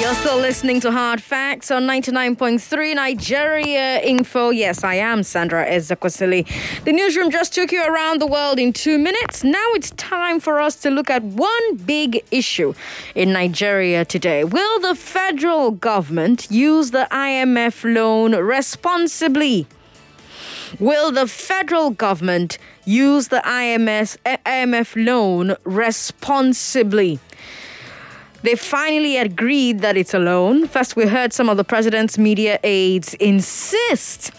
You're still listening to Hard Facts on 99.3 Nigeria Info. Yes, I am Sandra Ezekwesili. The newsroom just took you around the world in two minutes. Now it's time for us to look at one big issue in Nigeria today. Will the federal government use the IMF loan responsibly? Will the federal government use the IMF loan responsibly? They finally agreed that it's a loan. First, we heard some of the president's media aides insist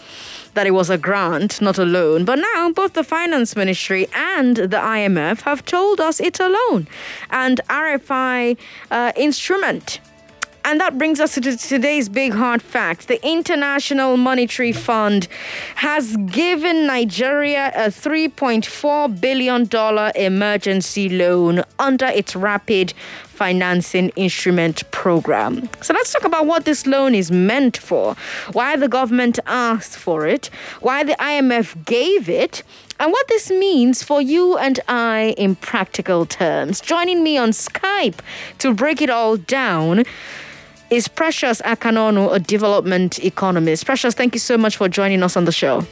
that it was a grant, not a loan. But now, both the finance ministry and the IMF have told us it's a loan and RFI uh, instrument. And that brings us to today's big hard fact. The International Monetary Fund has given Nigeria a $3.4 billion emergency loan under its rapid financing instrument program. So let's talk about what this loan is meant for, why the government asked for it, why the IMF gave it, and what this means for you and I in practical terms. Joining me on Skype to break it all down is Precious Akanonu, a development economist. Precious, thank you so much for joining us on the show.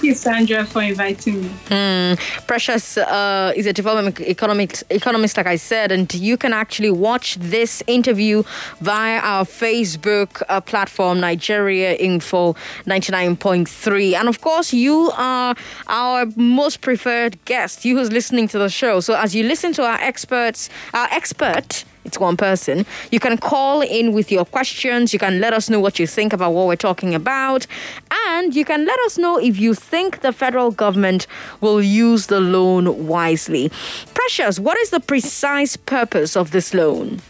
Thank you, Sandra, for inviting me. Mm, Precious uh, is a development economics, economist, like I said, and you can actually watch this interview via our Facebook uh, platform, Nigeria Info 99.3. And of course, you are our most preferred guest, you who's listening to the show. So as you listen to our experts, our expert, it's one person. You can call in with your questions. You can let us know what you think about what we're talking about. And you can let us know if you think the federal government will use the loan wisely. Precious, what is the precise purpose of this loan?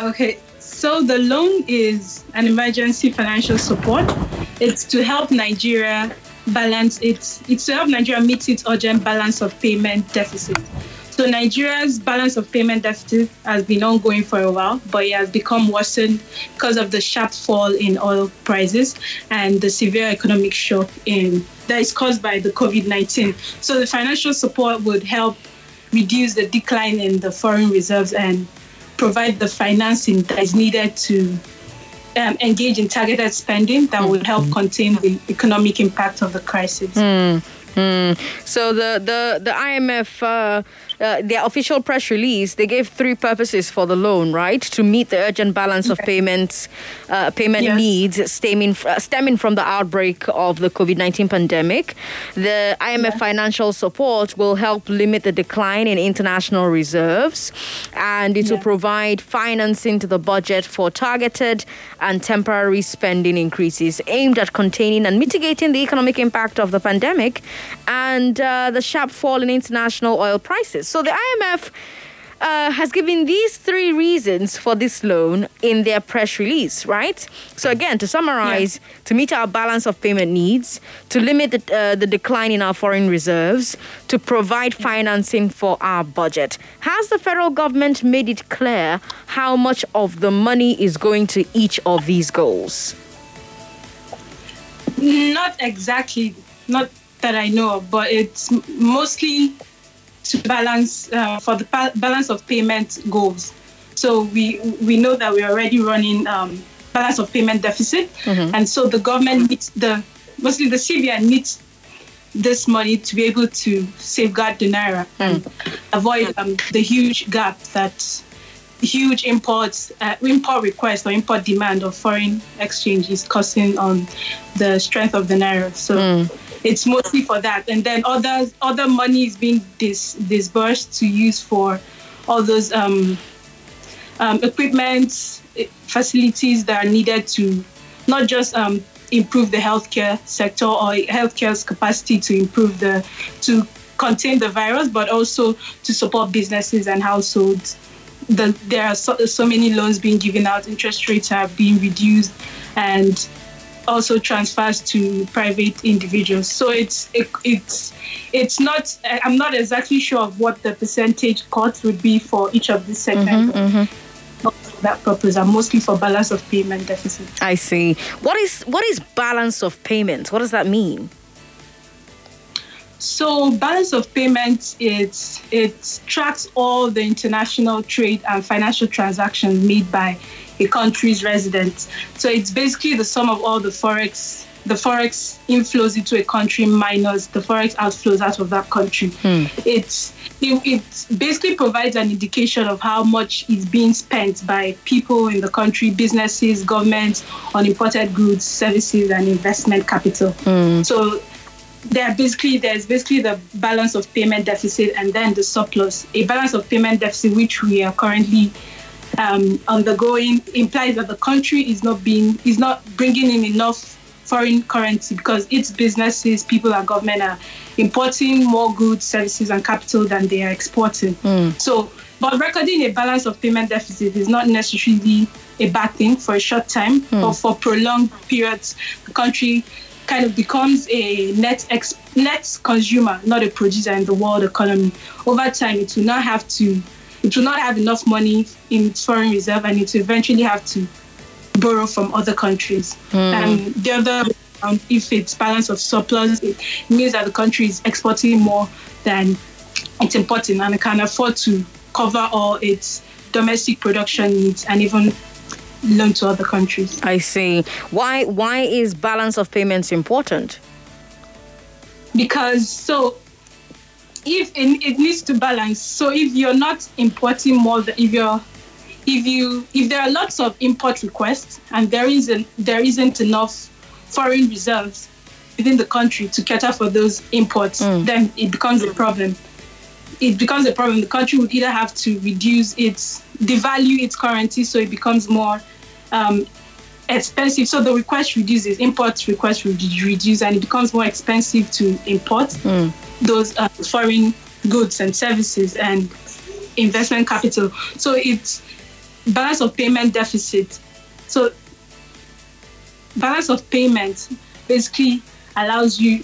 Okay, so the loan is an emergency financial support. It's to help Nigeria balance its it's to help Nigeria meet its urgent balance of payment deficit. So Nigeria's balance of payment deficit has been ongoing for a while, but it has become worsened because of the sharp fall in oil prices and the severe economic shock in that is caused by the COVID-19. So the financial support would help reduce the decline in the foreign reserves and provide the financing that is needed to um, engage in targeted spending that would help contain the economic impact of the crisis. Mm. Mm. So the the the IMF uh, uh, their official press release, they gave three purposes for the loan, right? To meet the urgent balance of payments, uh, payment yes. needs stemming, uh, stemming from the outbreak of the COVID 19 pandemic. The IMF yes. financial support will help limit the decline in international reserves and it yes. will provide financing to the budget for targeted and temporary spending increases aimed at containing and mitigating the economic impact of the pandemic and uh, the sharp fall in international oil prices. So the IMF uh, has given these three reasons for this loan in their press release, right? So again, to summarize, yeah. to meet our balance of payment needs, to limit the, uh, the decline in our foreign reserves, to provide financing for our budget. Has the federal government made it clear how much of the money is going to each of these goals? Not exactly, not that I know of, but it's mostly to balance uh, for the pa- balance of payment goals. So we we know that we're already running um, balance of payment deficit, mm-hmm. and so the government needs the mostly the CBN needs this money to be able to safeguard the naira mm. and avoid um, the huge gap that huge imports uh, import request or import demand of foreign exchange is causing on the strength of the naira. So. Mm it's mostly for that. And then other other money is being dis, disbursed to use for all those um, um, equipment eh, facilities that are needed to not just um, improve the healthcare sector or healthcare's capacity to improve the to contain the virus, but also to support businesses and households. The, there are so, so many loans being given out, interest rates are being reduced, and also transfers to private individuals. So it's it, it's it's not. I'm not exactly sure of what the percentage cut would be for each of these segments. Mm-hmm, mm-hmm. For that purpose, are mostly for balance of payment deficit. I see. What is what is balance of payments? What does that mean? So balance of payments it's it tracks all the international trade and financial transactions made by a country's residents. So it's basically the sum of all the forex the forex inflows into a country minus the forex outflows out of that country. Hmm. It's it, it basically provides an indication of how much is being spent by people in the country, businesses, governments on imported goods, services, and investment capital. Hmm. So there basically there's basically the balance of payment deficit and then the surplus. A balance of payment deficit which we are currently um, undergoing implies that the country is not being is not bringing in enough foreign currency because its businesses, people, and government are importing more goods, services, and capital than they are exporting. Mm. So, but recording a balance of payment deficit is not necessarily a bad thing for a short time, mm. but for prolonged periods, the country kind of becomes a net ex- net consumer, not a producer in the world economy. Over time, it will not have to, it will not have enough money in its foreign reserve, and it will eventually have to borrow from other countries. Mm. And the other, um, if it's balance of surplus, it means that the country is exporting more than it's importing and it can afford to cover all its domestic production needs and even loan to other countries. I see. Why why is balance of payments important? Because so if it, it needs to balance. So if you're not importing more than if you're if you if there are lots of import requests and there isn't there isn't enough foreign reserves within the country to cater for those imports, mm. then it becomes a problem. It becomes a problem. The country would either have to reduce its devalue its currency so it becomes more um, expensive. So the request reduces, import request reduce, and it becomes more expensive to import mm. Those uh, foreign goods and services and investment capital. So it's balance of payment deficit. So balance of payment basically allows you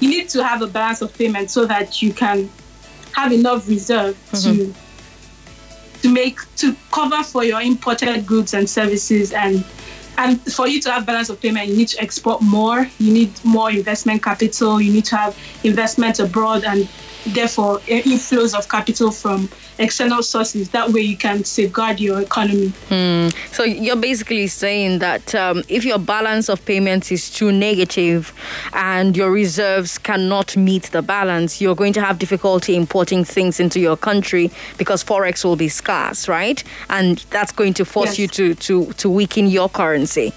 you need to have a balance of payment so that you can have enough reserve mm-hmm. to to make to cover for your imported goods and services and and for you to have balance of payment you need to export more. You need more investment capital. You need to have investment abroad and therefore inflows of capital from external sources. That way you can safeguard your economy. Hmm. So you're basically saying that um, if your balance of payments is too negative and your reserves cannot meet the balance, you're going to have difficulty importing things into your country because forex will be scarce, right? And that's going to force yes. you to, to, to weaken your currency.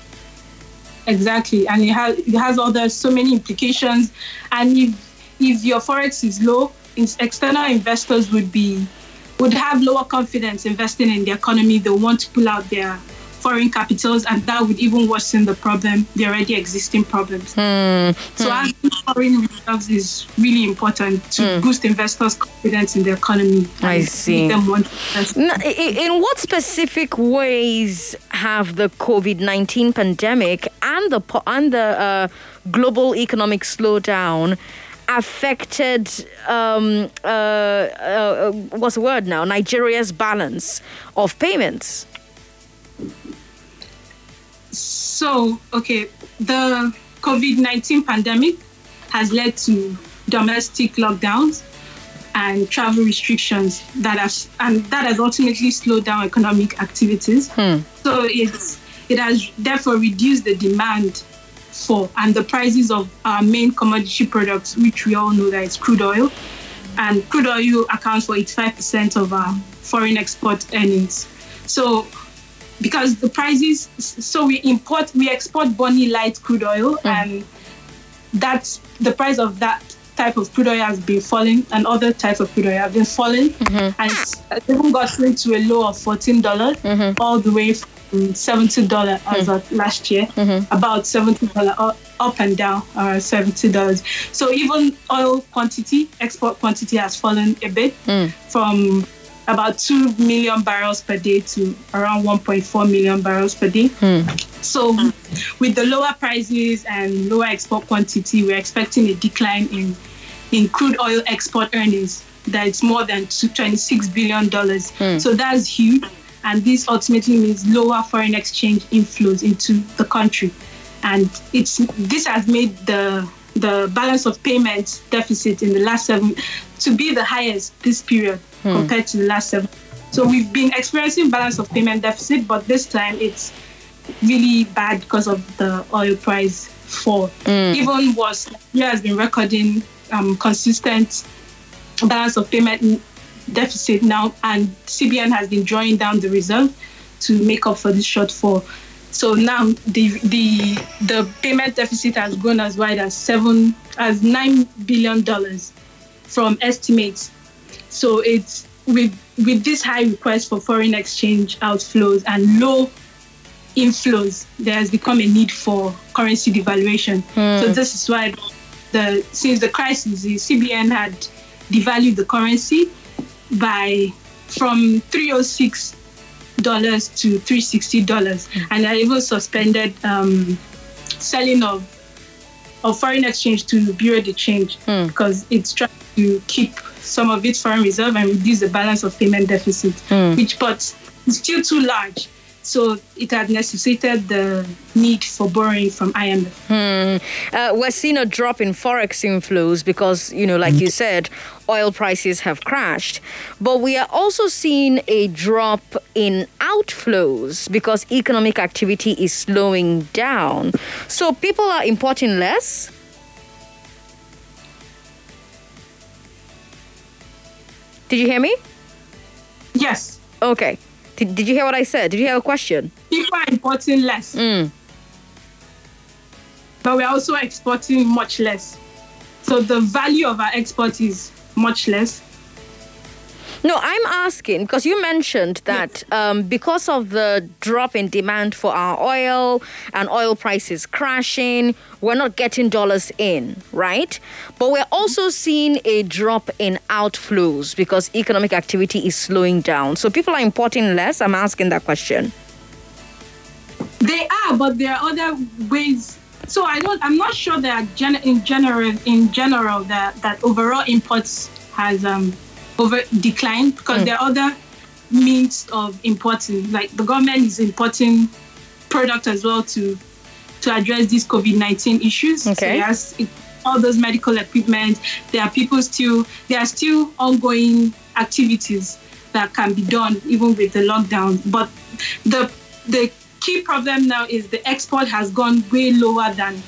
Exactly, and it has it has other so many implications. And if if your forex is low, external investors would be would have lower confidence investing in the economy. They want to pull out their foreign capitals, and that would even worsen the problem, the already existing problems. Mm. So, mm. having foreign reserves is really important to mm. boost investors' confidence in the economy. I see. Them want now, in what specific ways have the COVID nineteen pandemic and the and the uh, global economic slowdown? Affected um, uh, uh, what's the word now? Nigeria's balance of payments. So, okay, the COVID 19 pandemic has led to domestic lockdowns and travel restrictions that has and that has ultimately slowed down economic activities. Hmm. So it's it has therefore reduced the demand for and the prices of our main commodity products, which we all know that is crude oil. And crude oil accounts for 85% of our foreign export earnings. So because the prices so we import we export Bonny light crude oil mm. and that's the price of that type of crude oil has been falling and other types of crude oil have been falling mm-hmm. and it's even got to a low of $14 mm-hmm. all the way from seventy dollar as mm. of last year, mm-hmm. about seventy dollar up and down, uh, seventy dollars. So even oil quantity, export quantity has fallen a bit mm. from about 2 million barrels per day to around 1.4 million barrels per day. Mm. So, with the lower prices and lower export quantity, we're expecting a decline in, in crude oil export earnings that it's more than $26 billion. Mm. So, that's huge and this ultimately means lower foreign exchange inflows into the country. And it's this has made the the balance of payments deficit in the last seven to be the highest this period hmm. compared to the last seven. So we've been experiencing balance of payment deficit, but this time it's really bad because of the oil price fall. Mm. Even worse, Nigeria has been recording um, consistent balance of payment deficit now, and CBN has been drawing down the reserve to make up for this shortfall. So now the the the payment deficit has grown as wide as seven as nine billion dollars from estimates. So it's with with this high request for foreign exchange outflows and low inflows, there has become a need for currency devaluation. Hmm. So this is why the since the crisis, the CBN had devalued the currency by from 306 dollars to 360 dollars, mm. and I even suspended um, selling of of foreign exchange to bureau de change mm. because it's trying to keep some of its foreign reserve and reduce the balance of payment deficit, mm. which but it's still too large. So it had necessitated the need for borrowing from IMF. Hmm. Uh, we're seeing a drop in forex inflows because, you know, like you said, oil prices have crashed. But we are also seeing a drop in outflows because economic activity is slowing down. So people are importing less. Did you hear me? Yes. Okay. Did, did you hear what I said? Did you hear a question? People are importing less. Mm. But we're also exporting much less. So the value of our export is much less. No, I'm asking because you mentioned that um, because of the drop in demand for our oil and oil prices crashing, we're not getting dollars in, right? But we're also seeing a drop in outflows because economic activity is slowing down. So people are importing less. I'm asking that question. They are, but there are other ways. So I don't. I'm not sure that gen- in general, in general, that that overall imports has um over declined because mm. there are other means of importing. Like the government is importing product as well to to address these COVID nineteen issues. Okay. So all those medical equipment. There are people still. There are still ongoing activities that can be done even with the lockdown. But the the key problem now is the export has gone way lower than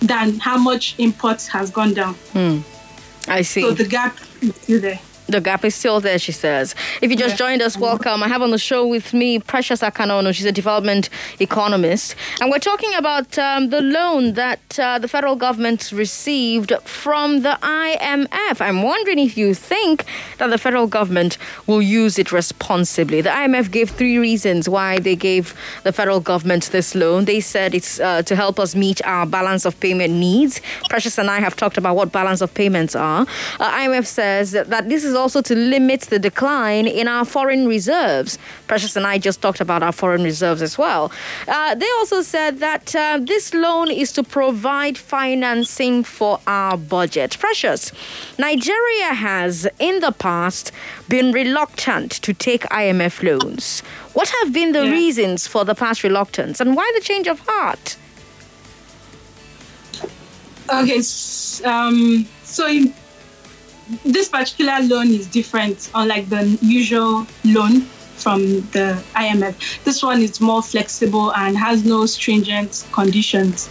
than how much imports has gone down. Hmm. I see. So the gap is still there. The gap is still there, she says. If you just joined us, welcome. I have on the show with me Precious Akanonu. She's a development economist. And we're talking about um, the loan that uh, the federal government received from the IMF. I'm wondering if you think that the federal government will use it responsibly. The IMF gave three reasons why they gave the federal government this loan. They said it's uh, to help us meet our balance of payment needs. Precious and I have talked about what balance of payments are. Uh, IMF says that this is also to limit the decline in our foreign reserves. Precious and I just talked about our foreign reserves as well. Uh, they also said that uh, this loan is to provide financing for our budget. Precious, Nigeria has in the past been reluctant to take IMF loans. What have been the yeah. reasons for the past reluctance and why the change of heart? Okay, um, so in this particular loan is different, unlike the usual loan from the IMF. This one is more flexible and has no stringent conditions,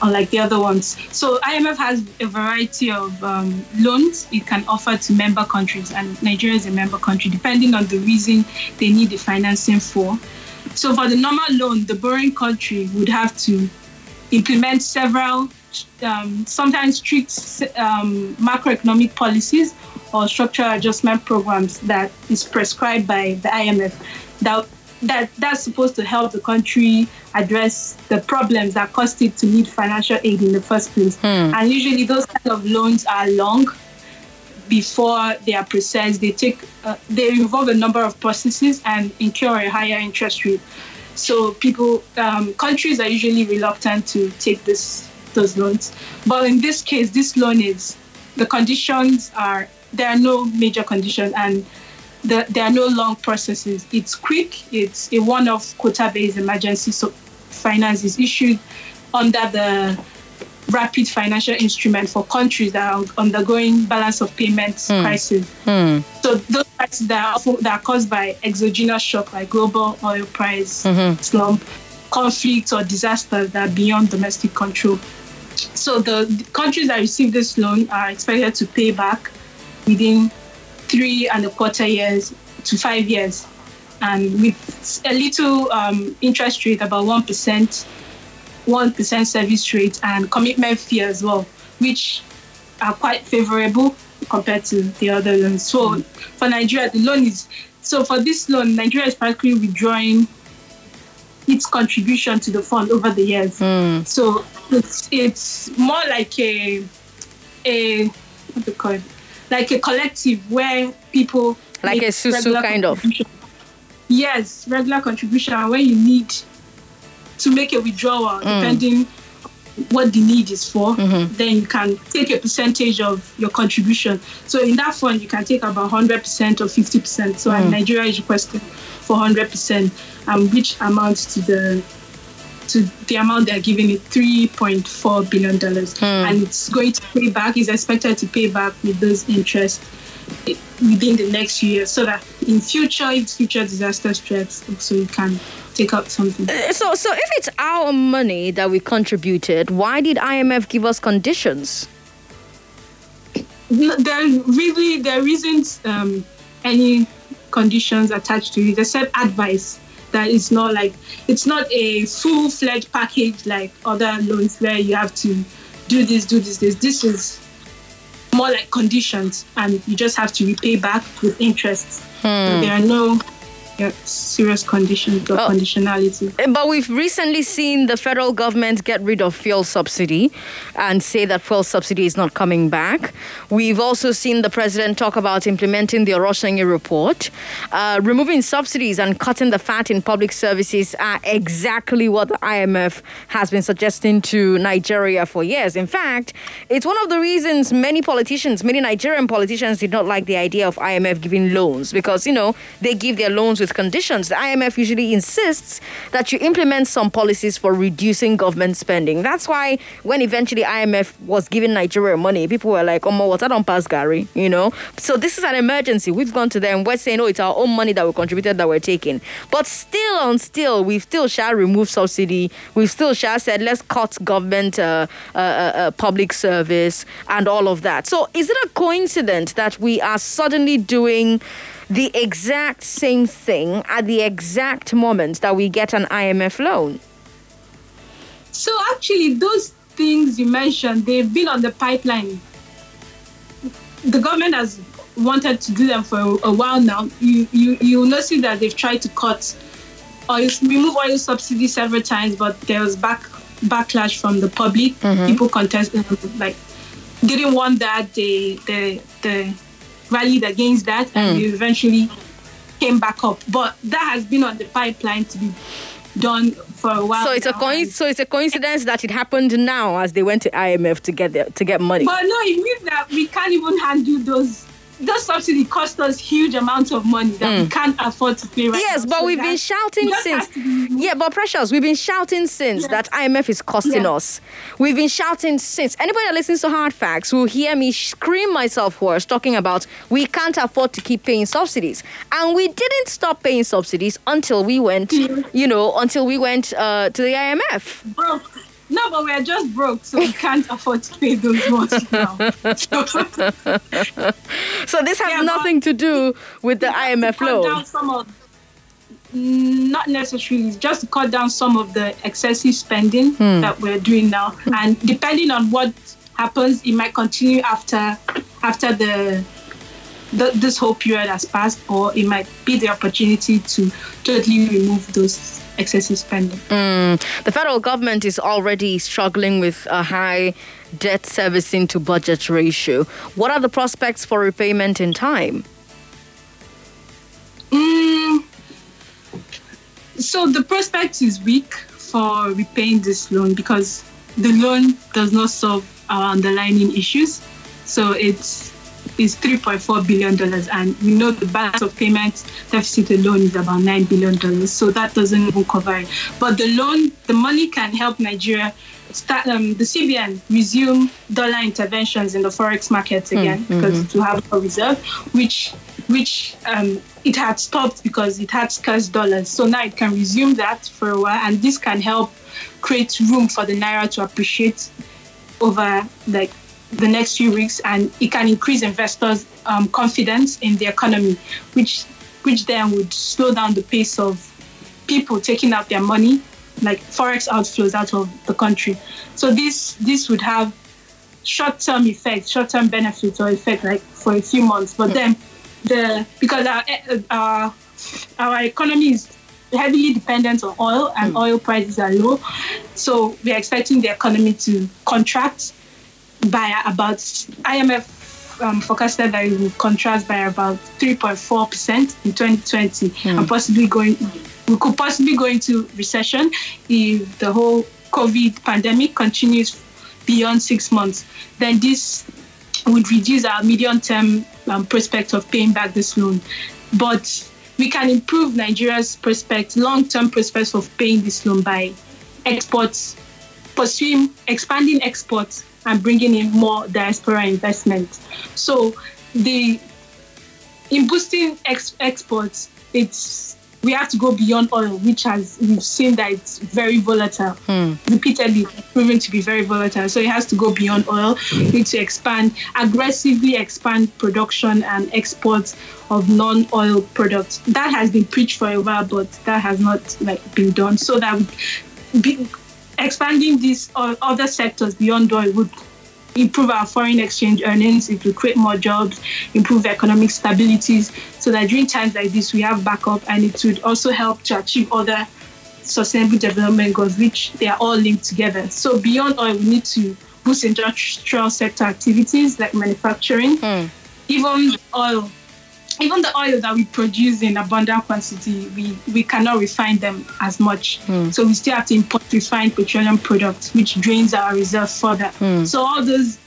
unlike the other ones. So IMF has a variety of um, loans it can offer to member countries, and Nigeria is a member country, depending on the reason they need the financing for. So for the normal loan, the borrowing country would have to implement several um, sometimes strict um, macroeconomic policies or structural adjustment programs that is prescribed by the IMF that that that's supposed to help the country address the problems that caused it to need financial aid in the first place. Hmm. And usually those kind of loans are long before they are processed. They take uh, they involve a number of processes and incur a higher interest rate. So people um, countries are usually reluctant to take this those loans. But in this case, this loan is the conditions are there are no major conditions and the, there are no long processes. It's quick. It's a one-off quota-based emergency so finance is issued under the rapid financial instrument for countries that are undergoing balance of payments Hmm. crisis. So those crises that are, often, that are caused by exogenous shock like global oil price Mm-hmm. slump, conflicts or disasters that are beyond domestic control. So the, countries that receive this loan are expected to pay back within three and a quarter years to five years, and with a little um, interest rate, about one percent, one percent service rate, and commitment fee as well, which are quite favorable compared to the other loans. So for Nigeria, the loan is so for this loan, Nigeria is practically withdrawing its contribution to the fund over the years. Hmm. So it's it's more like a a what do you call it? Like a collective where people Like a susu kind of. Yes, regular contribution where you need to make a withdrawal, hmm. depending what the need is for, mm-hmm. then you can take a percentage of your contribution. So in that fund, you can take about 100% or 50%. So and hmm. Nigeria is requesting for 100%, um, which amounts to the to the amount they're giving it 3.4 billion dollars. And it's going to pay back is expected to pay back with those interest within the next few years so that in future if future disaster strikes so you can take out something. So, so if it's our money that we contributed, why did IMF give us conditions? No, there really there isn't um, any conditions attached to it. Except advice that is not like it's not a full-fledged package like other loans where you have to do this do this this. This is more like conditions and you just have to repay back with interest. So there are no yeah, serious conditions or Oh. conditionality Eh, But we've recently seen the federal government get rid of fuel subsidy and say that fuel subsidy is not coming back. We've also seen the president talk about implementing the Oronsaye report. Uh, removing subsidies and cutting the fat in public services are exactly what the IMF has been suggesting to Nigeria for years. In fact, it's one of the reasons many politicians, many Nigerian politicians, did not like the idea of IMF giving loans because, you know, they give their loans with conditions. The IMF usually insists that you implement some policies for reducing government spending. That's why when eventually IMF was giving Nigeria money, people were like, oh, my, I don't pass Gary, you know? So this is an emergency. We've gone to them. We're saying, oh, it's our own money that we contributed that we're taking. But still on still, we still shall remove subsidy. We still shall said, let's cut government uh, uh, uh, uh, public service and all of that. So is it a coincidence that we are suddenly doing the exact same thing at the exact moment that we get an IMF loan? So actually, those things you mentioned, they've been on the pipeline. The government has wanted to do them for a, while now. You you you will notice that they've tried to cut or remove oil subsidy several times, but there was back backlash from the public. Mm-hmm. People contested um, like didn't want that. They they they rallied against that, and hmm. they eventually came back up. But that has been on the pipeline to be done for a while. So it's a now, coin- and- so it's a coincidence that it happened now as they went to IMF to get their, to get money. But no, it means that we can't even handle those. Those subsidy cost us huge amounts of money that we can't afford to pay right Hmm. Yes, now. but So we've been shouting since. be. Yeah, but precious, we've been shouting since that IMF is costing us. We've been shouting since. Anybody that listens to Hard Facts will hear me scream myself hoarse talking about we can't afford to keep paying subsidies, and we didn't stop paying subsidies until we went, you know, until we went uh, to the IMF. broke. No, but we're just broke, so we can't afford to pay those ones now. So, So this has Yeah, nothing to do with the IMF loan. down some of, not necessarily, just cut down some of the excessive spending Hmm. that we're doing now, and depending on what happens, it might continue after after the. The, this whole period has passed, or it might be the opportunity to totally remove those excessive spending. The federal government is already struggling with a high debt servicing to budget ratio. What are the prospects for repayment in time? Mm, so the prospect is weak for repaying this loan because the loan does not solve our underlying issues. So it's it's 3.4 billion dollars, and we know the balance of payments deficit alone is about 9 billion dollars. So that doesn't even cover it. But the loan, the money can help Nigeria start, um, the CBN resume dollar interventions in the forex markets Hmm, again because to have a reserve, which which um, it had stopped because it had scarce dollars. So now it can resume that for a while, and this can help create room for the naira to appreciate over like the next few weeks, and it can increase investors' um, confidence in the economy, which which then would slow down the pace of people taking out their money, like forex outflows out of the country. So this this would have short-term effects, short-term benefits or effect like for a few months. But then the because our our our economy is heavily dependent on oil and oil prices are low, so we're expecting the economy to contract by about IMF um, forecasted that it will contract by about 3.4 percent in 2020, and possibly going we could possibly go into recession if the whole COVID pandemic continues beyond six months. Then this would reduce our medium-term um, prospect of paying back this loan, but we can improve Nigeria's prospect, long-term prospects of paying this loan by exports, pursuing, expanding exports, and bringing in more diaspora investment. So the in boosting ex- exports, it's we have to go beyond oil, which has we've seen that it's very volatile, hmm. repeatedly proven to be very volatile. So it has to go beyond oil. We need to expand, aggressively expand production and exports of non-oil products. That has been preached for a while, but that has not like been done. So that be, expanding these other sectors beyond oil would improve our foreign exchange earnings, it will create more jobs, improve economic stabilities, so that during times like this we have backup and it would also help to achieve other sustainable development goals, which they are all linked together. So beyond oil, we need to boost industrial sector activities like manufacturing, hmm. even oil. Even the oil that we produce in abundant quantity, we, we cannot refine them as much. So we still have to import refined petroleum products, which drains our reserve further. So all those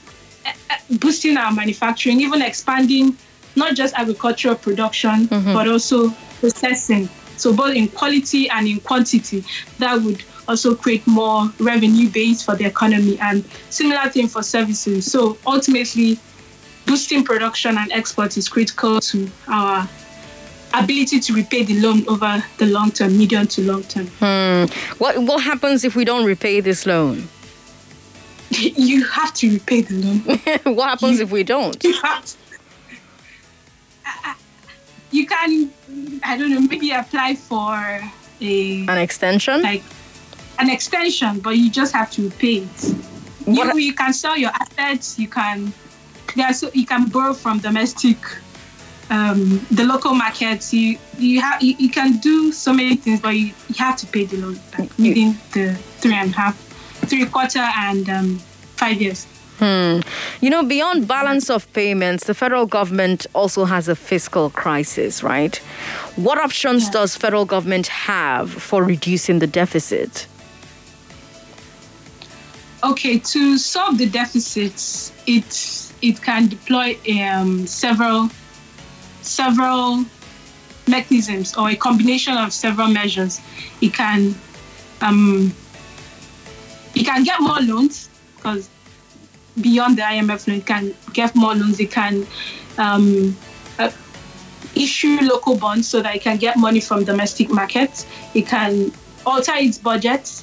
uh, uh, boosting our manufacturing, even expanding not just agricultural production, but also processing. So both in quality and in quantity, that would also create more revenue base for the economy and similar thing for services. So ultimately, boosting production and export is critical to our ability to repay the loan over the long term, medium to long term. Hmm. What what happens if we don't repay this loan? you have to repay the loan. what happens if we don't? You have to. You can, I don't know, maybe apply for a An extension? like an extension, but you just have to repay it. You, you can sell your assets. You can, yeah, so you can borrow from domestic, um, the local markets. You you have you, you can do so many things, but you, you have to pay the loan like, within the three and a half, three quarter and um, five years. Hmm. You know, beyond balance of payments, the federal government also has a fiscal crisis, right? What options Yeah. does federal government have for reducing the deficit? Okay, to solve the deficits, it it can deploy um, several several mechanisms or a combination of several measures. It can um, it can get more loans because beyond the IMF loan, it can get more loans. It can um, uh, issue local bonds so that it can get money from domestic markets. It can alter its budget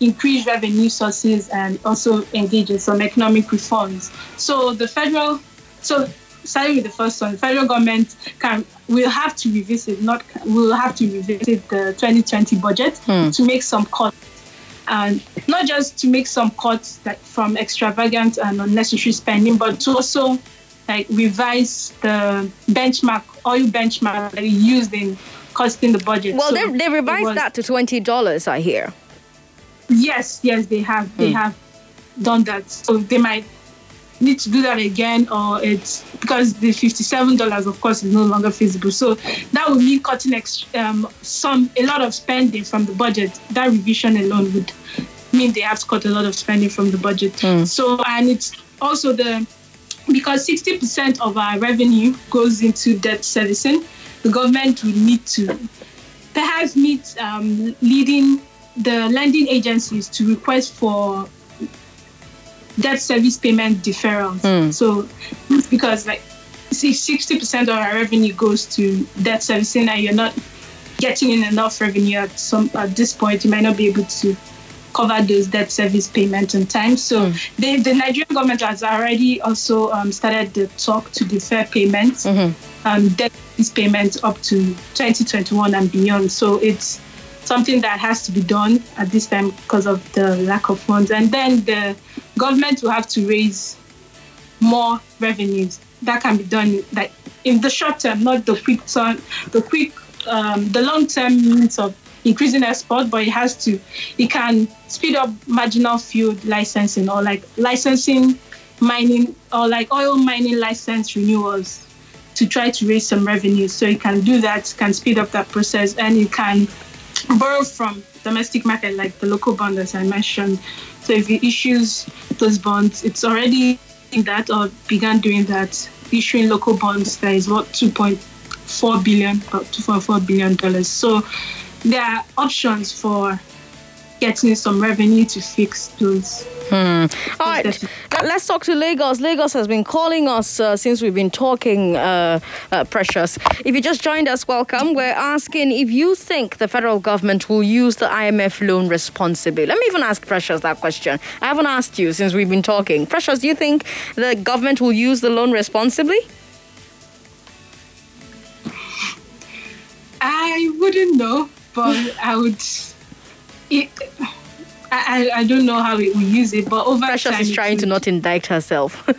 increase revenue sources and also engage in some economic reforms. So the federal, so starting with the first one, the federal government can will have to revisit, not will have to revisit the 2020 budget hmm. to make some cuts. And not just to make some cuts like from extravagant and unnecessary spending, but to also like revise the benchmark, oil benchmark that is used in costing the budget. Well, So they, they revised that to $20, I hear. Yes, yes, they have. They have done that. So they might need to do that again, or it's because the fifty-seven dollars, of course, is no longer feasible. So that would mean cutting ex- um, some a lot of spending from the budget. That revision alone would mean they have to cut a lot of spending from the budget. So and it's also the because sixty percent of our revenue goes into debt servicing. The government will need to perhaps meet um, leading the lending agencies to request for debt service payment deferrals. Hmm. So because like see 60% of our revenue goes to debt servicing and you're not getting in enough revenue at some at this point, you might not be able to cover those debt service payments in time. So they, the Nigerian government has already also um, started the talk to defer payments, um, debt service payments up to 2021 and beyond. So it's something that has to be done at this time because of the lack of funds. And then the government will have to raise more revenues. That can be done like in the short term, not the quick term, the quick, um, the long term means of increasing export, but it has to, it can speed up marginal field licensing or like licensing mining or like oil mining license renewals to try to raise some revenue. So you can do that, can speed up that process, and you can borrow from domestic market like the local bond as I mentioned. So if it issues those bonds, it's already in that or began doing that, issuing local bonds that is what 2.4 billion, about 2.4 billion dollars. So there are options for getting some revenue to fix those. All right, Let- let's talk to Lagos. Lagos has been calling us uh, since we've been talking, uh, uh, Precious. If you just joined us, welcome. We're asking if you think the federal government will use the IMF loan responsibly. Let me even ask Precious that question. I haven't asked you since we've been talking. Precious, do you think the government will use the loan responsibly? I wouldn't know, but I would. It, I, I don't know how it will use it, but over Precious time is trying to not indict herself.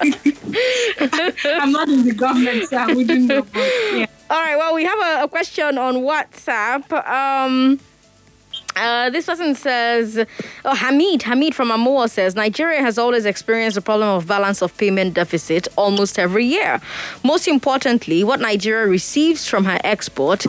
I'm not in the government, so I wouldn't know. But yeah. All right. Well, we have a, a question on WhatsApp. Um, uh, this person says, oh, Hamid, Hamid from Amoa says, Nigeria has always experienced a problem of balance of payment deficit almost every year. Most importantly, what Nigeria receives from her export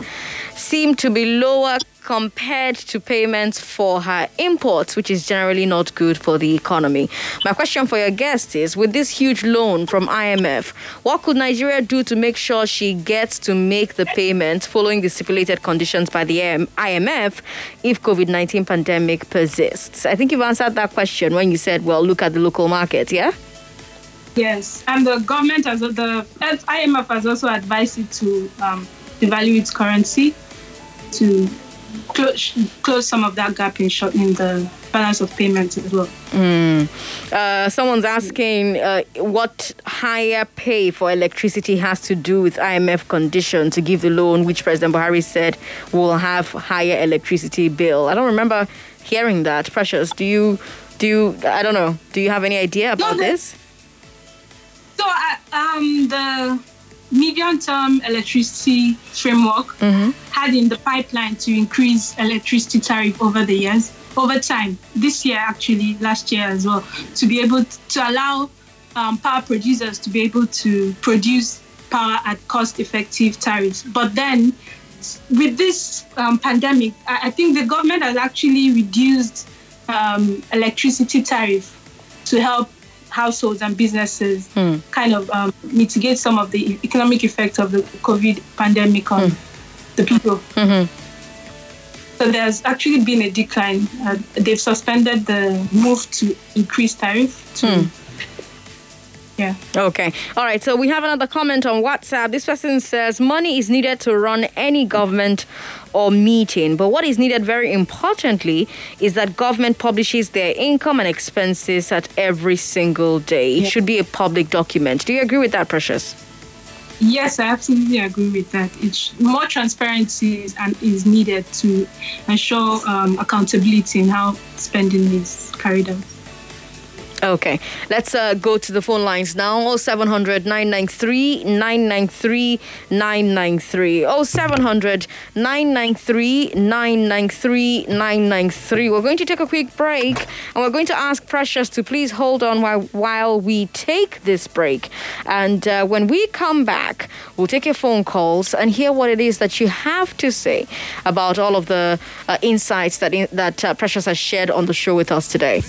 seem to be lower compared to payments for her imports, which is generally not good for the economy. My question for your guest is with this huge loan from IMF, what could Nigeria do to make sure she gets to make the payments following the stipulated conditions by the IMF if COVID 19 pandemic persists? I think you've answered that question when you said, well, look at the local market, yeah? Yes, and the government has the IMF has also advised it to um, devalue its currency to close close some of that gap in shortening the balance of payments as well. Uh, someone's asking uh, what higher pay for electricity has to do with IMF condition to give the loan, which President Buhari said will have higher electricity bill. I don't remember hearing that. Precious, do you? Do you? I don't know. Do you have any idea about No, this? So, uh, um, the medium-term electricity framework had in the pipeline to increase electricity tariff over the years, over time. This year, actually, last year as well, to be able to, to allow um, power producers to be able to produce power at cost-effective tariffs. But then, with this um, pandemic, I, I think the government has actually reduced um, electricity tariff to help households and businesses kind of um, mitigate some of the economic effects of the COVID pandemic on the people. So there's actually been a decline. Uh, they've suspended the move to increase tariff. To, Yeah. Okay. All right. So we have another comment on WhatsApp. This person says money is needed to run any government or meeting. But what is needed very importantly is that government publishes their income and expenses at every single day. It Yeah. should be a public document. Do you agree with that, Precious? Yes, I absolutely agree with that. It's more transparency is, and is needed to ensure um, accountability in how spending is carried out. Okay, let's uh, go to the phone lines now. 0700 993 993 993. 0700 993 993 993. We're going to take a quick break and we're going to ask Precious to please hold on while, while we take this break. And uh, when we come back, we'll take your phone calls and hear what it is that you have to say about all of the uh, insights that, in, that uh, Precious has shared on the show with us today.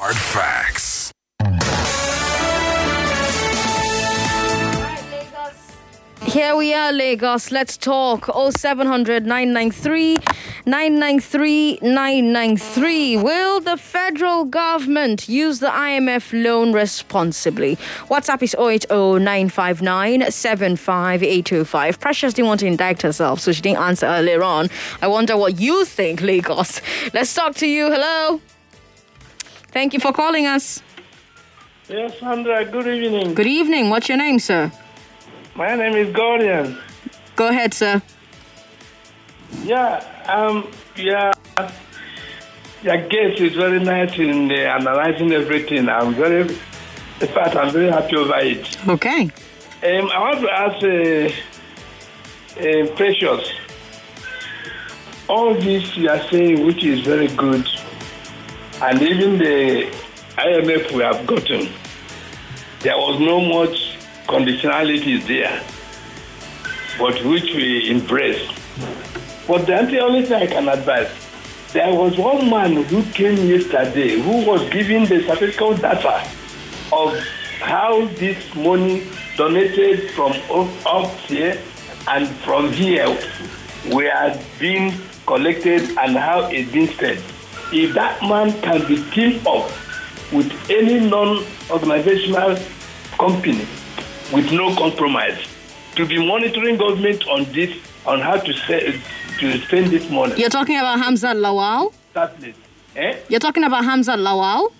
Hard Facts. Here we are, Lagos. Let's talk. 0700 993 993 993. Will the federal government use the IMF loan responsibly? WhatsApp is 080 959 75825. Precious didn't want to indict herself, so she didn't answer earlier on. I wonder what you think, Lagos. Let's talk to you. Hello. Thank you for calling us. Yes, Sandra, good evening. Good evening. What's your name, sir? My name is Gordon. Go ahead, sir. Yeah, um, yeah, your guest is very nice in uh, analyzing everything. I'm very, in fact, I'm very happy over it. Okay. Um, I want to ask uh, uh, Precious, all this you are saying, which is very good, and even the IMF we have gotten, there was no much conditionality there, but which we embrace. But the only thing I can advise, there was one man who came yesterday who was giving the statistical data of how this money donated from up, up here and from here were being collected and how it's being spent. If that man can be teamed up with any non-organizational company with no compromise to be monitoring government on this, on how to, say, to spend this money. You're talking about Hamza Lawal? Exactly. Eh? You're talking about Hamza Lawal?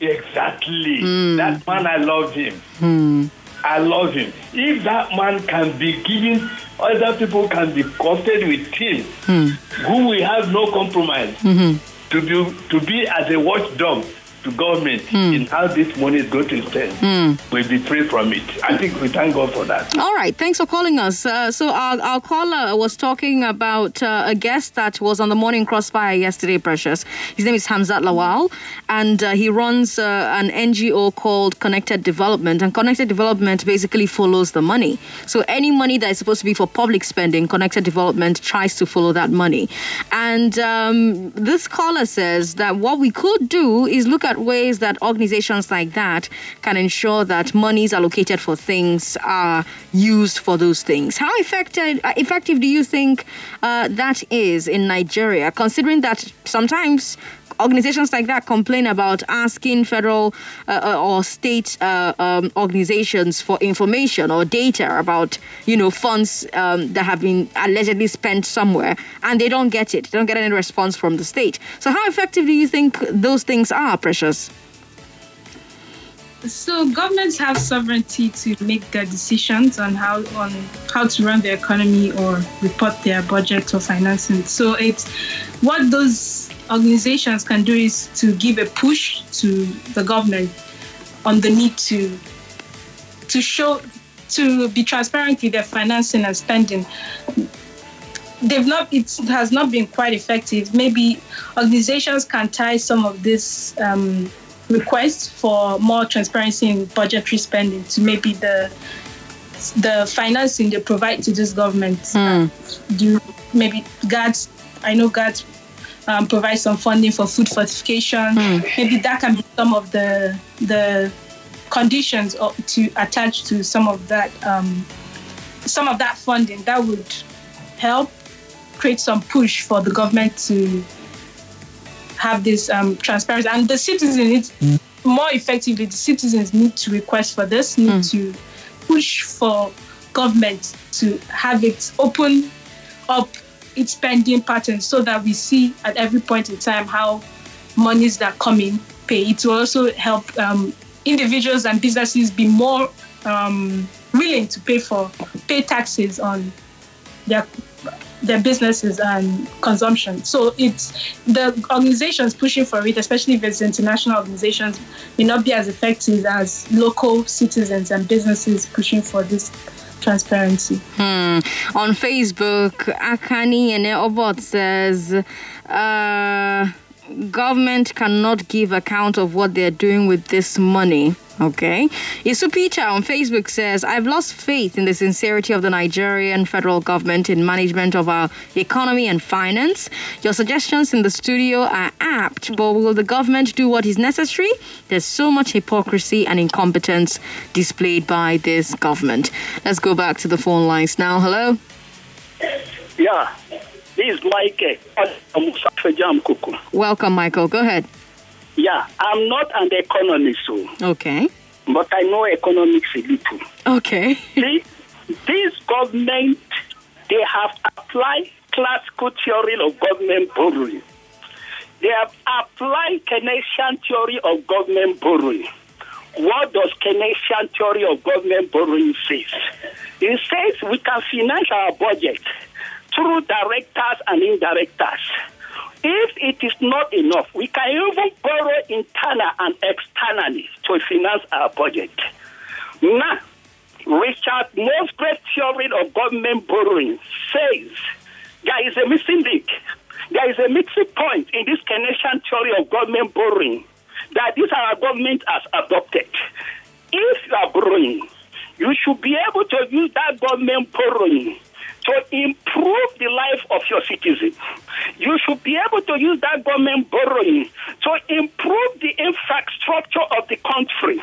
Exactly. Hmm. That man, I love him. Hmm. I love him. If that man can be given, other people can be costed with him, hmm. who will have no compromise, mm-hmm. To be to be as a watchdog to government in how this money is going to be spent spend, will be free from it. I think we thank God for that. All right, thanks for calling us. Uh, so our, our caller was talking about uh, a guest that was on the morning crossfire yesterday, Precious. His name is Hamzat Lawal, and uh, he runs uh, an NGO called Connected Development. And Connected Development basically follows the money. So any money that is supposed to be for public spending, Connected Development tries to follow that money. And um, this caller says that what we could do is look at ways that organizations like that can ensure that monies allocated for things are used for those things. How effective uh, effective do you think uh, that is in Nigeria, considering that sometimes organizations like that complain about asking federal uh, uh, or state uh, um, organizations for information or data about you know funds um, that have been allegedly spent somewhere and they don't get it. They don't get any response from the state. So how effective do you think those things are precious? So governments have sovereignty to make their decisions on how on how to run their economy or report their budget or financing. So it's what those organizations can do is to give a push to the government on the need to to show to be transparent with their financing and spending. They've not it has not been quite effective. Maybe organizations can tie some of this um, requests for more transparency in budgetary spending to maybe the the financing they provide to this government. uh, do maybe Gates, I know Gates um, provide some funding for food fortification. Maybe that can be some of the the conditions to attach to some of that um, some of that funding that would help create some push for the government to have this um, transparency. And the citizens need more effectively the citizens need to request for this need to push for government to have it open up its spending patterns so that we see at every point in time how monies that come in pay it will also help um, individuals and businesses be more um, willing to pay for pay taxes on their their businesses and consumption. So it's the organizations pushing for it, especially if it's international organizations, may not be as effective as local citizens and businesses pushing for this transparency. Hmm. On Facebook, Akani and Obot says, uh, government cannot give account of what they're doing with this money. Okay. Isu Peter on Facebook says, I've lost faith in the sincerity of the Nigerian federal government in management of our economy and finance. Your suggestions in the studio are apt, but will the government do what is necessary? There's so much hypocrisy and incompetence displayed by this government. Let's go back to the phone lines now. Hello? Yeah, this is Mike Welcome, Michael. Go ahead. Yeah, I'm not an economist, so, Okay. but I know economics a little. Okay. See, this government, they have applied classical theory of government borrowing. They have applied Keynesian theory of government borrowing. What does Keynesian theory of government borrowing say? It says we can finance our budget through directors and indirectors. If it is not enough, we can even borrow internal and externally to finance our budget. Now, Richard Musgrave theory of government borrowing says there is a missing link. There is a missing point in this Keynesian theory of government borrowing that this our government has adopted. If you are borrowing, you should be able to use that government borrowing to improve the life of your citizens. You should be able to use that government borrowing to improve the infrastructure of the country.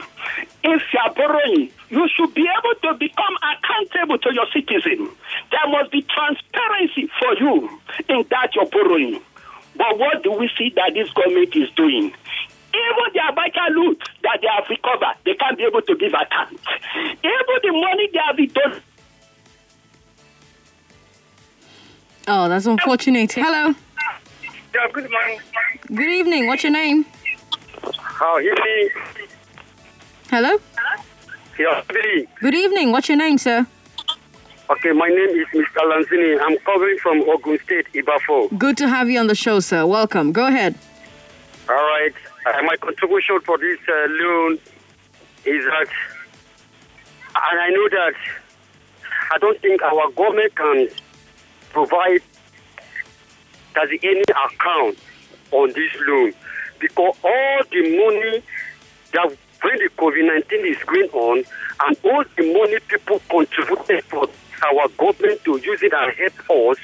If you are borrowing, you should be able to become accountable to your citizens. There must be transparency for you in that you're borrowing. But what do we see that this government is doing? Even the Abacha loot that they have recovered, they can't be able to give account. Even the money they have been done. Oh, that's unfortunate. Hello. Yeah, good morning. Good evening. What's your name? How is he? Hello. Yeah. Good evening. What's your name, sir? Okay, my name is Mr. Lanzini. I'm calling from Ogun State, Ibafo. Good to have you on the show, sir. Welcome. Go ahead. All right. Uh, my contribution for this uh, loan is that, and I know that I don't think our government can provide does any account on this loan because all the money that when the COVID 19 is going on and all the money people contributed for our government to use it and help us,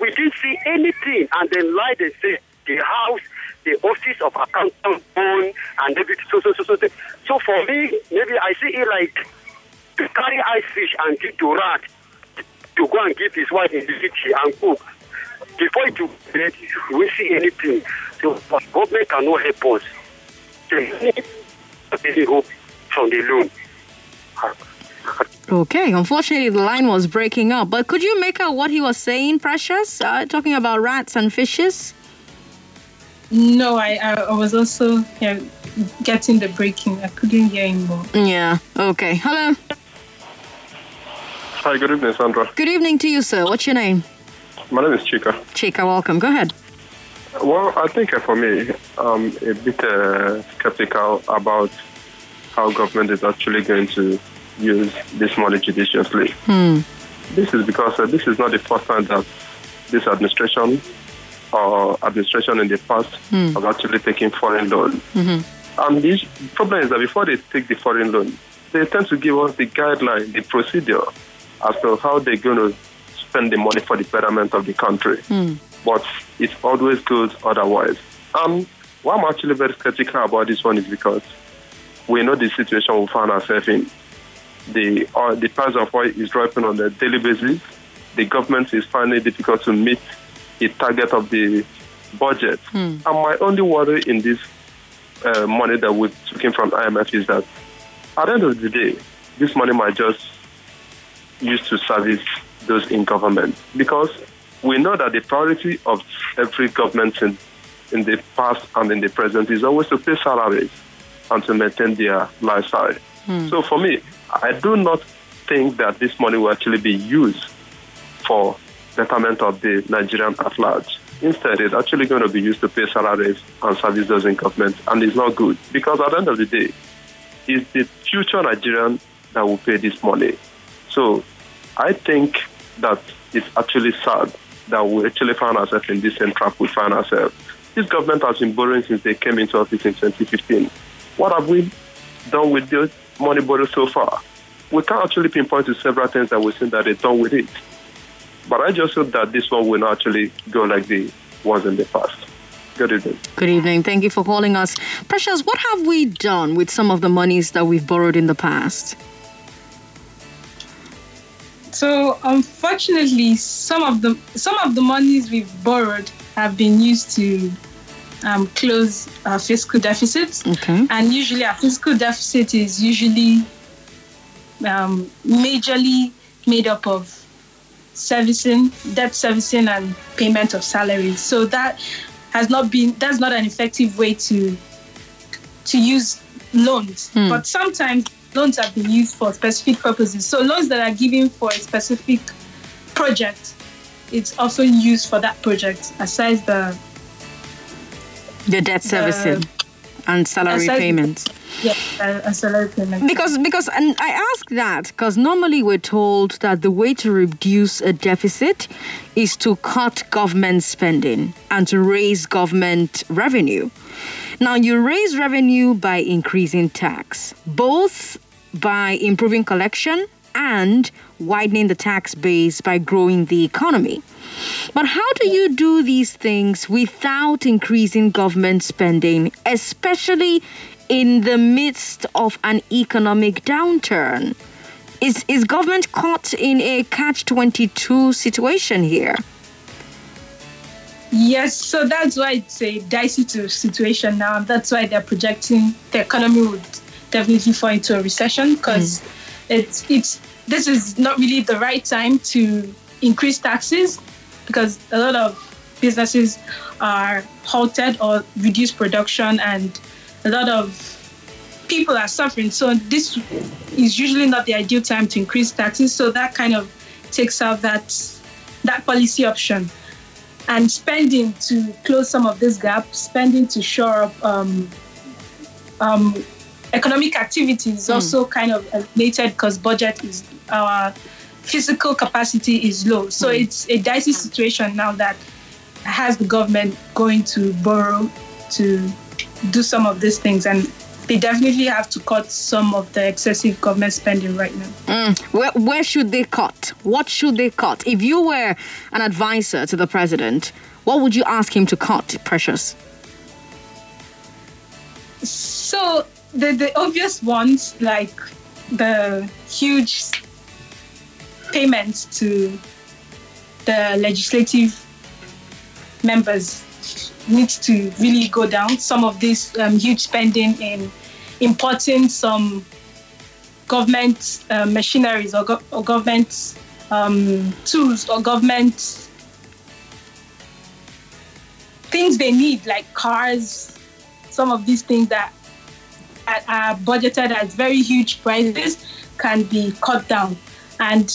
we didn't see anything. And then lie they say the house, the office of accountant bond and everything. So, so, so, so, so. so for me, maybe I see it like to carry ice fish and to rat to go and give his wife in the city and cook. Before it to bed, we see anything. So but government cannot help us. They need any hope from the loan. Okay. Unfortunately, the line was breaking up, but could you make out what he was saying, Precious? Uh, talking about rats and fishes? No, I, I, I was also yeah, getting the breaking. I couldn't hear him more. Yeah. Okay. Hello. Hi, good evening, Sandra. Good evening to you, sir. What's your name? My name is Chika. Chika, welcome. Go ahead. Well, I think uh, for me, I'm a bit uh, skeptical about how government is actually going to use this money judiciously. Hmm. This is because uh, this is not the first time that this administration or administration in the past have actually taken foreign loan. And the problem is that before they take the foreign loan, they tend to give us the guideline, the procedure as to how they're going to spend the money for the betterment of the country. But it always goes otherwise. And why I'm actually very skeptical about this one is because we know the situation we find ourselves in. The, uh, the price of oil is dropping on a daily basis. The government is finding it difficult to meet the target of the budget. And my only worry in this uh, money that we're taking from IMF is that at the end of the day, this money might just used to service those in government because we know that the priority of every government in, in the past and in the present is always to pay salaries and to maintain their lifestyle. Hmm. So for me, I do not think that this money will actually be used for betterment of the Nigerian at large. Instead, it's actually going to be used to pay salaries and service those in government, and it's not good because at the end of the day, it's the future Nigerian that will pay this money. So I think that it's actually sad that we actually found ourselves in this same trap we find ourselves. This government has been borrowing since they came into office in 2015. What have we done with this money borrowed so far? We can't actually pinpoint to several things that we've seen that they've done with it. But I just hope that this one will not actually go like the ones in the past. Good evening. Good evening. Thank you for calling us. Precious, what have we done with some of the monies that we've borrowed in the past? So unfortunately, some of the some of the monies we've borrowed have been used to um, close our fiscal deficits, Okay. and usually our fiscal deficit is usually um, majorly made up of servicing, debt servicing, and payment of salaries. So that has not been that's not an effective way to to use loans. But sometimes loans have been used for specific purposes. So loans that are given for a specific project, it's often used for that project, aside the The debt servicing and salary aside- payments. yeah, uh, a salary payment. Because because and I ask that because normally we're told that the way to reduce a deficit is to cut government spending and to raise government revenue. Now you raise revenue by increasing tax, both by improving collection and widening the tax base by growing the economy. But how do you do these things without increasing government spending, especially in the midst of an economic downturn? Is, is government caught in a catch 22 situation here? Yes, so that's why it's a dicey situation now. That's why they're projecting the economy would definitely fall into a recession because hmm. it's it's this is not really the right time to increase taxes because a lot of businesses are halted or reduce production and a lot of people are suffering. So this is usually not the ideal time to increase taxes. So that kind of takes out that that policy option and spending to close some of this gap, spending to shore up um, um, economic activity is also kind of related because budget is our fiscal capacity is low. So it's a dicey situation now that has the government going to borrow to do some of these things. And they definitely have to cut some of the excessive government spending right now. Mm. Where, where should they cut? What should they cut? If you were an advisor to the president, what would you ask him to cut, Precious? So the the obvious ones like the huge payments to the legislative members needs to really go down. Some of this um, huge spending in importing some government uh, machineries or, go- or government um, tools or government things they need like cars some of these things that are- budgeted as very huge prices can be cut down and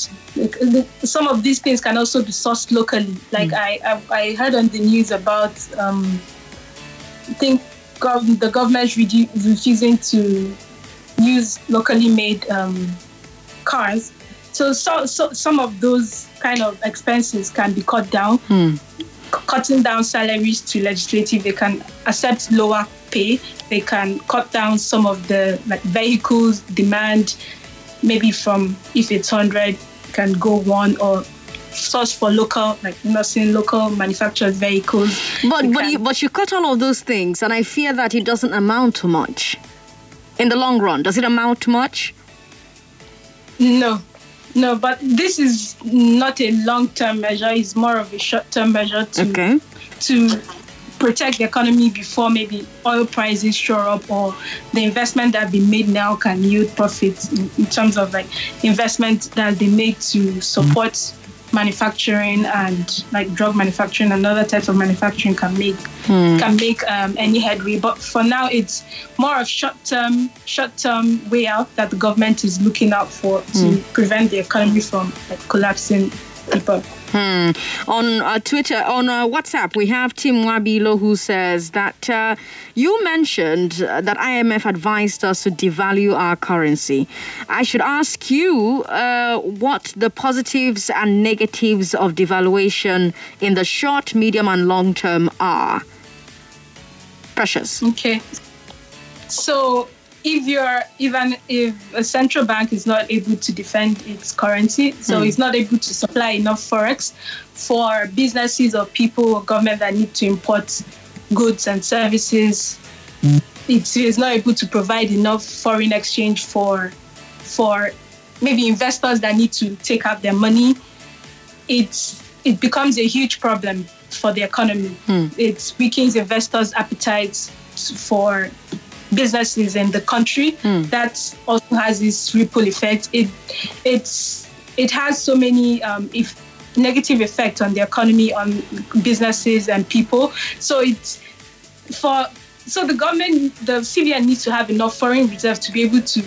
some of these things can also be sourced locally. Like I, I i heard on the news about um i think gov- the government redu- refusing to use locally made um, cars. So, so so some of those kind of expenses can be cut down. C- cutting down salaries to legislative they can accept lower pay. They can cut down some of the like vehicles demand maybe from if it's 100 can go one or source for local like nursing local manufactured vehicles But They but you, but you cut all of those things, and I fear that it doesn't amount to much. In the long run, does it amount to much? No, no, but this is not a long term measure. It's more of a short term measure to Okay. to protect the economy before maybe oil prices shore up or the investment that be made now can yield profits in, in terms of like investment that they made to support manufacturing and like drug manufacturing and other types of manufacturing can make can make um, any headway. But for now, it's more of short term short term way out that the government is looking out for to prevent the economy from like collapsing Hmm. On uh, Twitter, on uh, WhatsApp, we have Tim Wabilo who says that uh, you mentioned uh, that IMF advised us to devalue our currency. I should ask you uh, what the positives and negatives of devaluation in the short, medium, and long term are. Precious. Okay. So if you're even if a central bank is not able to defend its currency, so hmm. it's not able to supply enough forex for businesses or people or government that need to import goods and services, it is not able to provide enough foreign exchange for for maybe investors that need to take out their money. It's it becomes a huge problem for the economy. Hmm. It weakens investors' appetites for businesses in the country. That also has this ripple effect. It it's it has so many um, if negative effect on the economy, on businesses and people. So it's for so the government, the CBN needs to have enough foreign reserve to be able to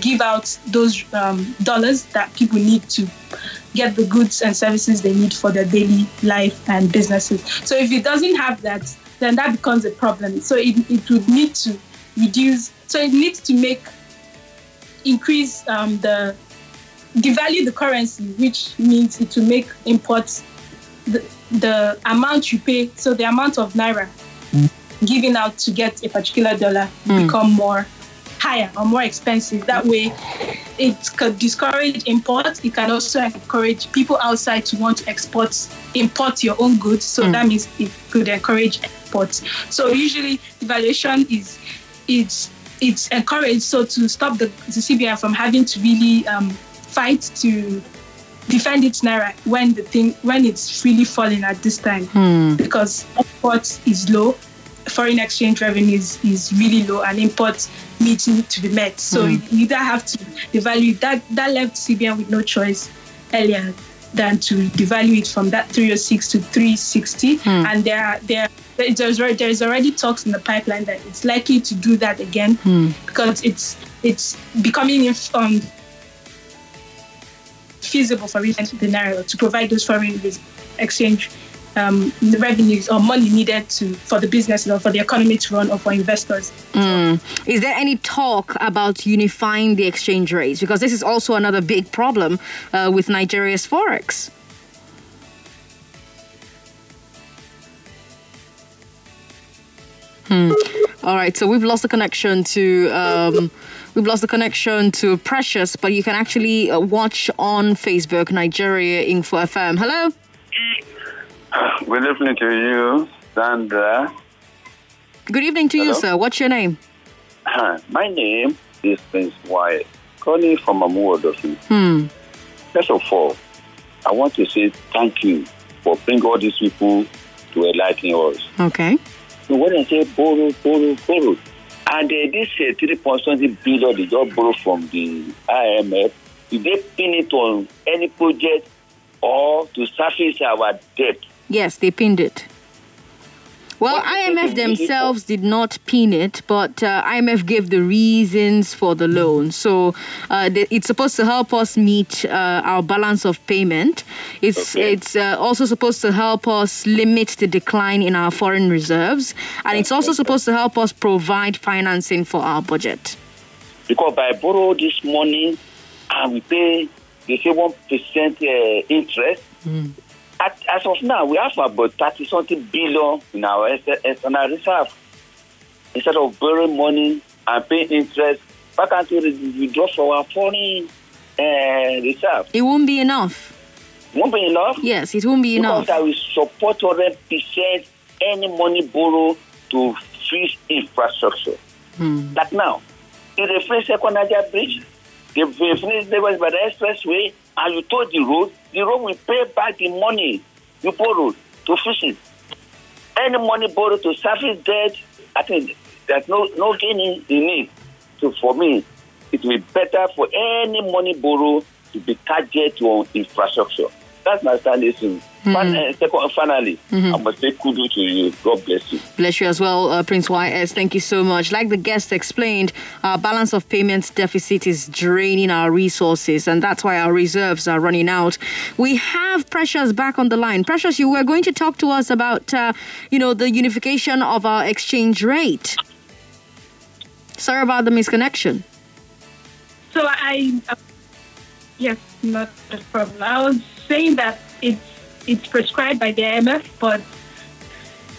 give out those um, dollars that people need to get the goods and services they need for their daily life and businesses. So if it doesn't have that, then that becomes a problem. So it, it would need to reduce. So it needs to make increase um, the devalue the currency, which means it will make imports the, the amount you pay. So the amount of naira mm. given out to get a particular dollar mm. become more higher or more expensive. That way, it could discourage imports. It can also encourage people outside to want to export, import your own goods. So mm. that means it could encourage exports. So usually, devaluation is it's it's encouraged. So to stop the, the CBN from having to really um, fight to defend its naira when the thing when it's really falling at this time hmm. because exports is low foreign exchange revenue is, is really low and imports needs to be met. So hmm. you either have to devalue that that left CBN with no choice earlier than to devalue it from that 306 to 360. Hmm. And there are there there's there's already talks in the pipeline that it's likely to do that again because it's it's becoming inf- um, feasible for even the naira to provide those foreign exchange um, the revenues or money needed to for the business or for the economy to run or for investors. Is there any talk about unifying the exchange rates? Because this is also another big problem uh, with Nigeria's forex. Hmm. All right, so we've lost the connection to um, we've lost the connection to Precious, but you can actually uh, watch on Facebook Nigeria Info FM. Hello. Good evening to you, Sandra. Good evening to you, sir. What's your name? My name is Prince Wyatt, calling from Amuwo-Odofin. Hmm. First of all, I want to say thank you for bringing all these people to enlighten us. Okay. So when I say borrow, borrow, borrow, and uh, this uh, 3.20 billion they just borrow from the IMF, did they pin it on any project or to surface our debt? Yes, they pinned it. Well, IMF themselves did not pin it, but uh, IMF gave the reasons for the loan. So uh, the, it's supposed to help us meet uh, our balance of payment. It's Okay. it's uh, also supposed to help us limit the decline in our foreign reserves, and it's also supposed to help us provide financing for our budget. Because by borrow this money and we pay, they say 1% uh, interest. At, as of now, we have about 30 something billion in our ex- external reserve. Instead of borrowing money and paying interest, why can't we withdraw from our foreign uh, reserve? It won't be enough. Won't be enough. Yes, it won't be enough. Because I will support 100% any money borrowed to fix infrastructure. But now, if they finish Second Niger Bridge, they finish Lagos-Ibadan expressway, and you told the road, the road will pay back the money you borrowed to fix it. Any money borrowed to service debt, I think there's no, no gain in, in it. So for me, it will be better for any money borrowed to be targeted on infrastructure. That's my standing. Uh, second, finally, I must say kudos to you. God bless you. Bless you as well, uh, Prince YS. Thank you so much. Like the guest explained, our balance of payments deficit is draining our resources, and that's why our reserves are running out. We have Precious back on the line. Precious, you were going to talk to us about, uh, you know, the unification of our exchange rate. Sorry about the misconnection. So I, uh, yes, not a problem. I was saying that it's it's prescribed by the IMF, but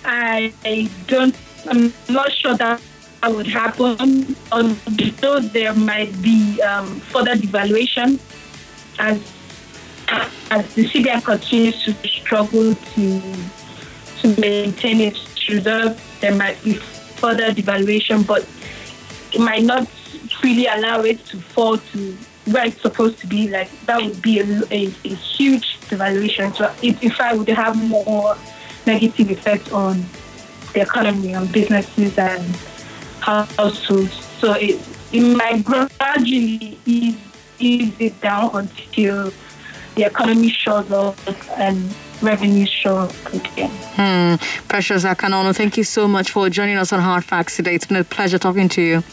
I, I don't. I'm not sure that would happen, although there might be um, further devaluation as as the CBN continues to struggle to to maintain its reserve, there might be further devaluation, but it might not really allow it to fall to where it's supposed to be. Like that would be a, a, a huge devaluation. So it, in fact, would have more negative effects on the economy, on businesses and households. So it, it might gradually ease, ease it down until the economy shows up and revenue show again. Hmm. Precious Akanonu, thank you so much for joining us on Hard Facts today. It's been a pleasure talking to you.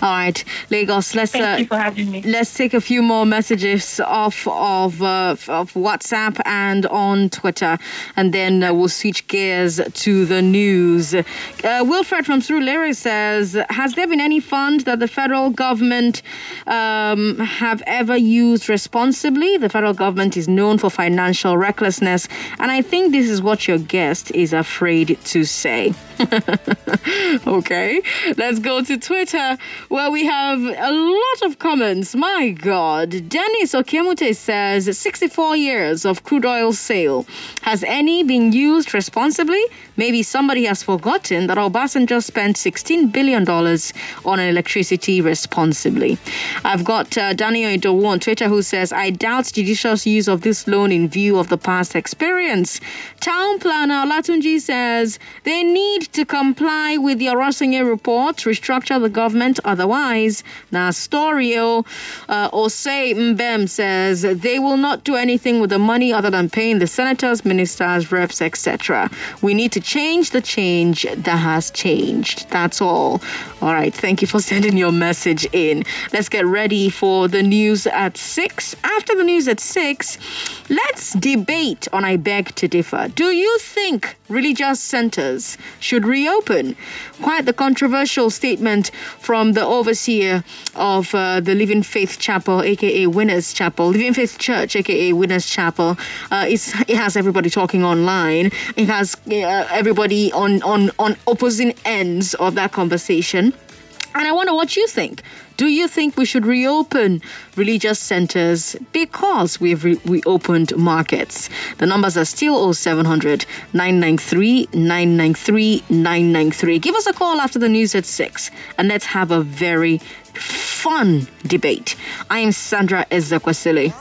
All right, Lagos. Let's Thank you for having me. let's take a few more messages off of uh, of WhatsApp and on Twitter, and then uh, we'll switch gears to the news. Uh, Wilfred from Surulere says, "Has there been any fund that the federal government um, have ever used responsibly? The federal government is known for financial recklessness, and I think this is what your guest is afraid to say." okay, let's go to Twitter where we have a lot of comments. My God. Dennis Okemute says 64 years of crude oil sale. Has any been used responsibly? Maybe somebody has forgotten that Obasanjo spent $16 billion on electricity responsibly. I've got uh, Daniel Idowu on Twitter who says, I doubt judicious use of this loan in view of the past experience. Town planner Latunji says, they need to comply with the Oronsaye report, restructure the government otherwise. Now, Storio uh, Mbem says, they will not do anything with the money other than paying the senators, ministers, reps, etc. We need to change the change that has changed. That's all. All right. Thank you for sending your message in. Let's get ready for the news at six. After the news at six, let's debate on I Beg to Differ. Do you think religious centers should reopen? Quite the controversial statement from the overseer of uh, the Living Faith Chapel, aka Winners Chapel, Living Faith Church, aka Winners Chapel. Uh, it has everybody talking online. It has uh, everybody on, on, on opposing ends of that conversation. And I wonder what you think. Do you think we should reopen religious centers because we've re- reopened markets? The numbers are still 0700 993 993 993. Give us a call after the news at 6 and let's have a very fun debate. I am Sandra Ezekwesili.